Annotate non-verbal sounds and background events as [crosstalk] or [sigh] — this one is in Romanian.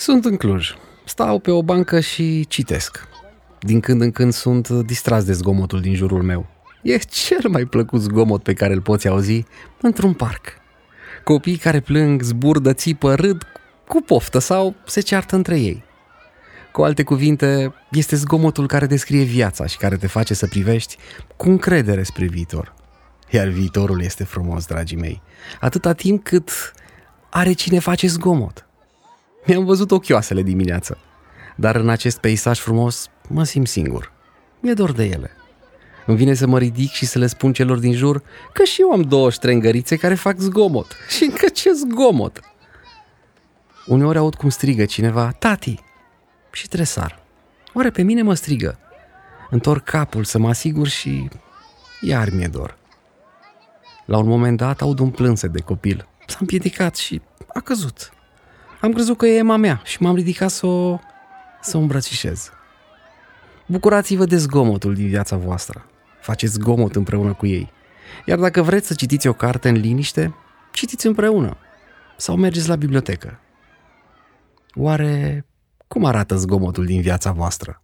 Sunt în Cluj. Stau pe o bancă și citesc. Din când în când sunt distras de zgomotul din jurul meu. E cel mai plăcut zgomot pe care îl poți auzi într-un parc. Copii care plâng, zburdă, țipă, râd cu poftă sau se ceartă între ei. Cu alte cuvinte, este zgomotul care descrie viața și care te face să privești cu încredere spre viitor. Iar viitorul este frumos, dragii mei, atâta timp cât are cine face zgomot. Mi-am văzut ochioasele dimineață, dar în acest peisaj frumos mă simt singur. Mi-e dor de ele. Îmi vine să mă ridic și să le spun celor din jur că și eu am două ștrengărițe care fac zgomot. [laughs] Și încă ce zgomot! Uneori aud cum strigă cineva, tati, și tresar. Oare pe mine mă strigă? Întorc capul să mă asigur și iar mi-e dor. La un moment dat aud un plânse de copil. S-a împiedicat și a căzut. Am crezut că e ema mea și m-am ridicat să o, să o îmbrățișez. Bucurați-vă de zgomotul din viața voastră. Faceți zgomot împreună cu ei. Iar dacă vreți să citiți o carte în liniște, citiți împreună. Sau mergeți la bibliotecă. Oare cum arată zgomotul din viața voastră?